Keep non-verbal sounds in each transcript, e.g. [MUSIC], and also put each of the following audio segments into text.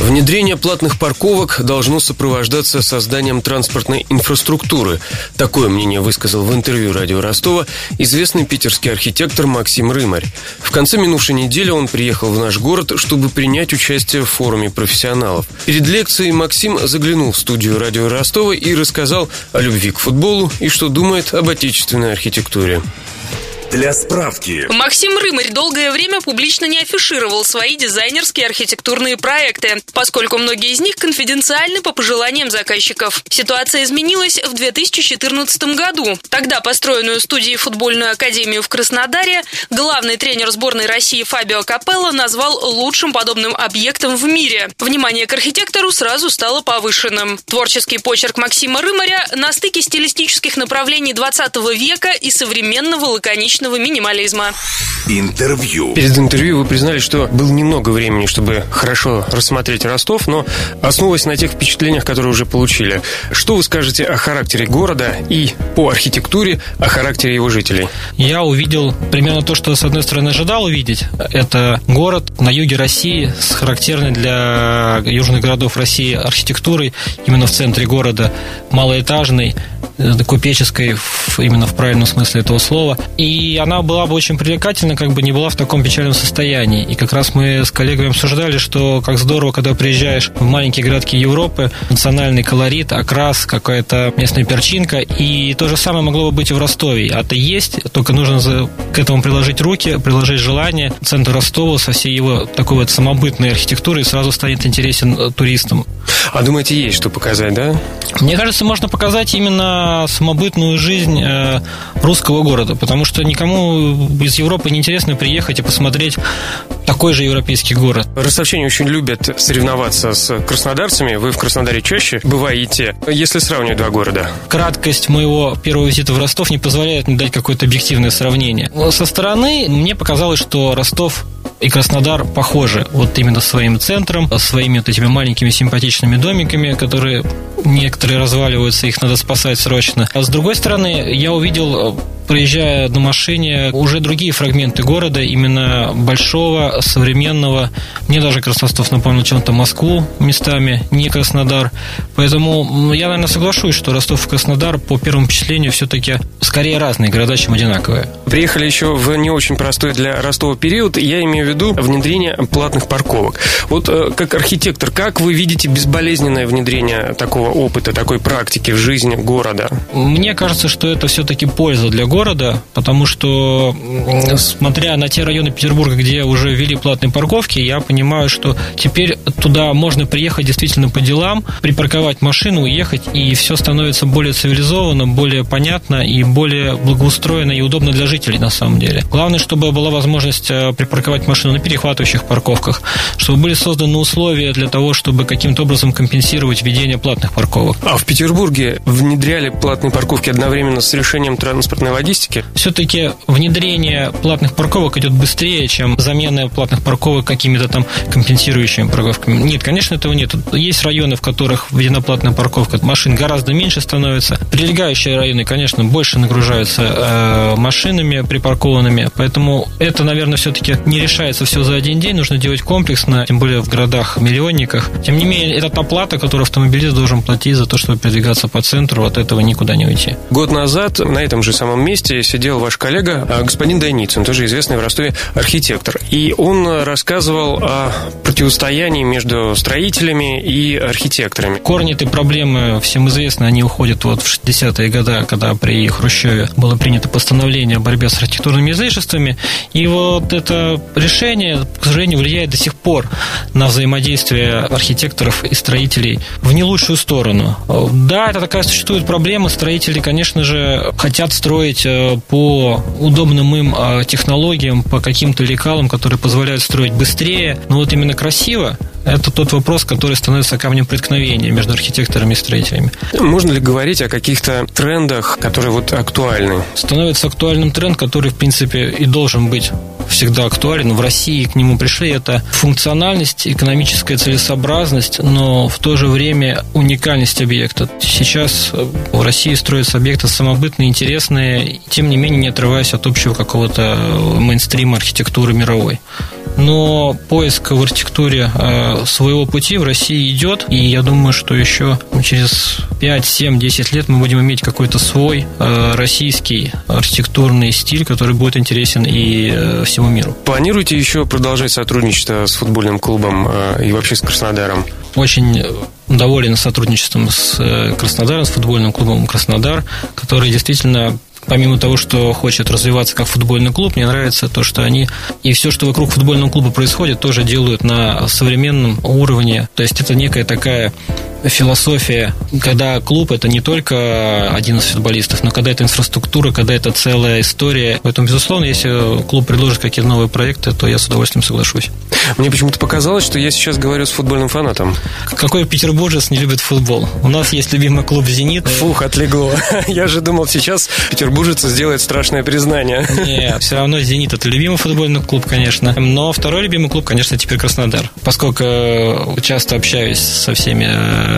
Внедрение платных парковок должно сопровождаться созданием транспортной инфраструктуры. Такое мнение высказал в интервью радио Ростова известный питерский архитектор Максим Рымарь. В конце минувшей недели он приехал в наш город, чтобы принять участие в форуме профессионалов. Перед лекцией Максим заглянул в студию радио Ростова и рассказал о любви к футболу и что думает об отечественной архитектуре. Для справки. Максим Рымарь долгое время публично не афишировал свои дизайнерские архитектурные проекты, поскольку многие из них конфиденциальны по пожеланиям заказчиков. Ситуация изменилась в 2014 году. Тогда построенную студией футбольную академию в Краснодаре главный тренер сборной России Фабио Капелло назвал лучшим подобным объектом в мире. Внимание к архитектору сразу стало повышенным. Творческий почерк Максима Рымаря на стыке стилистических направлений 20 века и современного лаконичного научного минимализма. Интервью. Перед интервью вы признали, что было немного времени, чтобы хорошо рассмотреть Ростов, но основываясь на тех впечатлениях, которые уже получили. Что вы скажете о характере города и по архитектуре о характере его жителей? Я увидел примерно то, что с одной стороны ожидал увидеть. Это город на юге России с характерной для южных городов России архитектурой, именно в центре города, малоэтажный, Э, купеческой именно в правильном смысле этого слова. И она была бы очень привлекательна, как бы не была в таком печальном состоянии. И как раз мы с коллегами обсуждали, что как здорово, когда приезжаешь в маленькие городки Европы, национальный колорит, окрас, какая-то местная перчинка. И то же самое могло бы быть и в Ростове. А это есть, только нужно к этому приложить руки, приложить желание. Центр Ростова со всей его такой вот самобытной архитектурой сразу станет интересен э, туристам. А думаете, есть что показать, да? Мне кажется, можно показать именно самобытную жизнь э, русского города, потому что никому из Европы не интересно приехать и посмотреть такой же европейский город. Ростовчане очень любят соревноваться с краснодарцами. Вы в Краснодаре чаще бываете, если сравнивать два города? Краткость моего первого визита в Ростов не позволяет мне дать какое-то объективное сравнение. Со стороны мне показалось, что Ростов и Краснодар похожи вот именно своим центром, своими вот этими маленькими симпатичными домиками, которые некоторые разваливаются, их надо спасать срочно. А с другой стороны, я увидел проезжая на машине, уже другие фрагменты города, именно большого, современного. Мне даже Красностов напомнил чем-то Москву местами, не Краснодар. Поэтому я, наверное, соглашусь, что Ростов и Краснодар по первому впечатлению все-таки скорее разные города, чем одинаковые. Приехали еще в не очень простой для Ростова период. Я имею в виду внедрение платных парковок. Вот э, как архитектор, как вы видите безболезненное внедрение такого опыта, такой практики в жизни города? Мне кажется, что это все-таки польза для города, потому что, смотря на те районы Петербурга, где уже ввели платные парковки, я понимаю, что теперь туда можно приехать действительно по делам, припарковать машину, уехать, и все становится более цивилизованно, более понятно и более благоустроено и удобно для жителей на самом деле. Главное, чтобы была возможность э, припарковать машину на перехватывающих парковках, чтобы были созданы условия для того, чтобы каким-то образом компенсировать введение платных парковок. А в Петербурге внедряли платные парковки одновременно с решением транспортной логистики? Все-таки внедрение платных парковок идет быстрее, чем замена платных парковок какими-то там компенсирующими парковками. Нет, конечно, этого нет. Есть районы, в которых введена платная парковка, машин гораздо меньше становится. Прилегающие районы, конечно, больше нагружаются э, машинами припаркованными, поэтому это, наверное, все-таки не решается все за один день, нужно делать комплексно, тем более в городах-миллионниках. Тем не менее, это та плата, которую автомобилист должен платить за то, чтобы передвигаться по центру, от этого никуда не уйти. Год назад на этом же самом месте сидел ваш коллега, а, господин Дайницын, тоже известный в Ростове архитектор. И он рассказывал о противостоянии между строителями и архитекторами. Корни этой проблемы всем известны, они уходят вот в 60-е годы, когда при Хрущеве было принято постановление о борьбе с архитектурными излишествами. И вот это решение, к сожалению, влияет до сих пор на взаимодействие архитекторов и строителей в не лучшую сторону. Да, это такая существует проблема. Строители, конечно же, хотят строить Э, по удобным им э, технологиям, по каким-то лекалам, которые позволяют строить быстрее, но вот именно красиво, Это тот вопрос, который становится камнем преткновения между архитекторами и строителями. Можно ли говорить о каких-то трендах, которые вот актуальны? Становится актуальным тренд, который, в принципе, и должен быть всегда актуален. В России к нему пришли. Это функциональность, экономическая целесообразность, но в то же время уникальность объекта. Сейчас в России строятся объекты самобытные, интересные, тем не менее не отрываясь от общего какого-то мейнстрима архитектуры мировой но поиск в архитектуре э, своего пути в России идет, и я думаю, что еще через 5, 7, 10 лет мы будем иметь какой-то свой э, российский архитектурный стиль, который будет интересен и э, всему миру. Планируете еще продолжать сотрудничество с футбольным клубом и вообще с Краснодаром? Очень доволен сотрудничеством с Краснодаром, с футбольным клубом Краснодар, который действительно помимо того, что хочет развиваться как футбольный клуб, мне нравится то, что они и все, что вокруг футбольного клуба происходит, тоже делают на современном уровне. То есть это некая такая философия, когда клуб это не только 11 футболистов, но когда это инфраструктура, когда это целая история. Поэтому, безусловно, если клуб предложит какие-то новые проекты, то я с удовольствием соглашусь. Мне почему-то показалось, что я сейчас говорю с футбольным фанатом. Какой петербуржец не любит футбол? У нас есть любимый клуб «Зенит». Фух, отлегло. [LAUGHS] Я же думал, сейчас петербуржец сделает страшное признание. Нет, все равно «Зенит» — это любимый футбольный клуб, конечно. Но второй любимый клуб, конечно, теперь Краснодар. Поскольку часто общаюсь со всеми Э,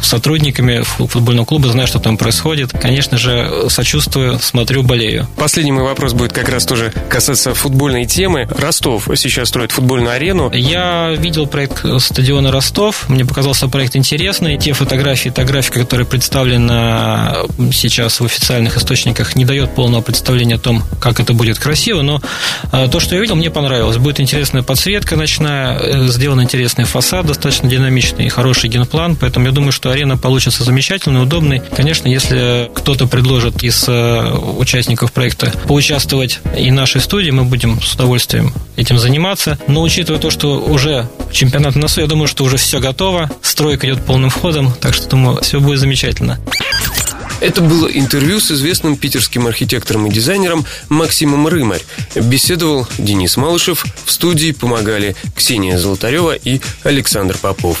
сотрудниками футбольного клуба, знаю, что там происходит. Конечно же, сочувствую, смотрю, болею. Последний мой вопрос будет как раз тоже касаться футбольной темы. Ростов сейчас строит футбольную арену. Я видел проект стадиона Ростов. Мне показался проект интересный. Те фотографии, та графика, которая представлена сейчас в официальных источниках, не дает полного представления о том, как это будет красиво. Но э, то, что я видел, мне понравилось. Будет интересная подсветка ночная, э, сделан интересный фасад, достаточно динамичный и хороший генплан. Поэтому я думаю, что арена получится замечательной, удобной. Конечно, если кто-то предложит из э, участников проекта поучаствовать и нашей студии, мы будем с удовольствием этим заниматься. Но учитывая то, что уже чемпионат на носу, я думаю, что уже все готово. Стройка идет полным ходом, так что думаю, все будет замечательно. Это было интервью с известным питерским архитектором и дизайнером Максимом Рымарь. Беседовал Денис Малышев. В студии помогали Ксения Золотарева и Александр Попов.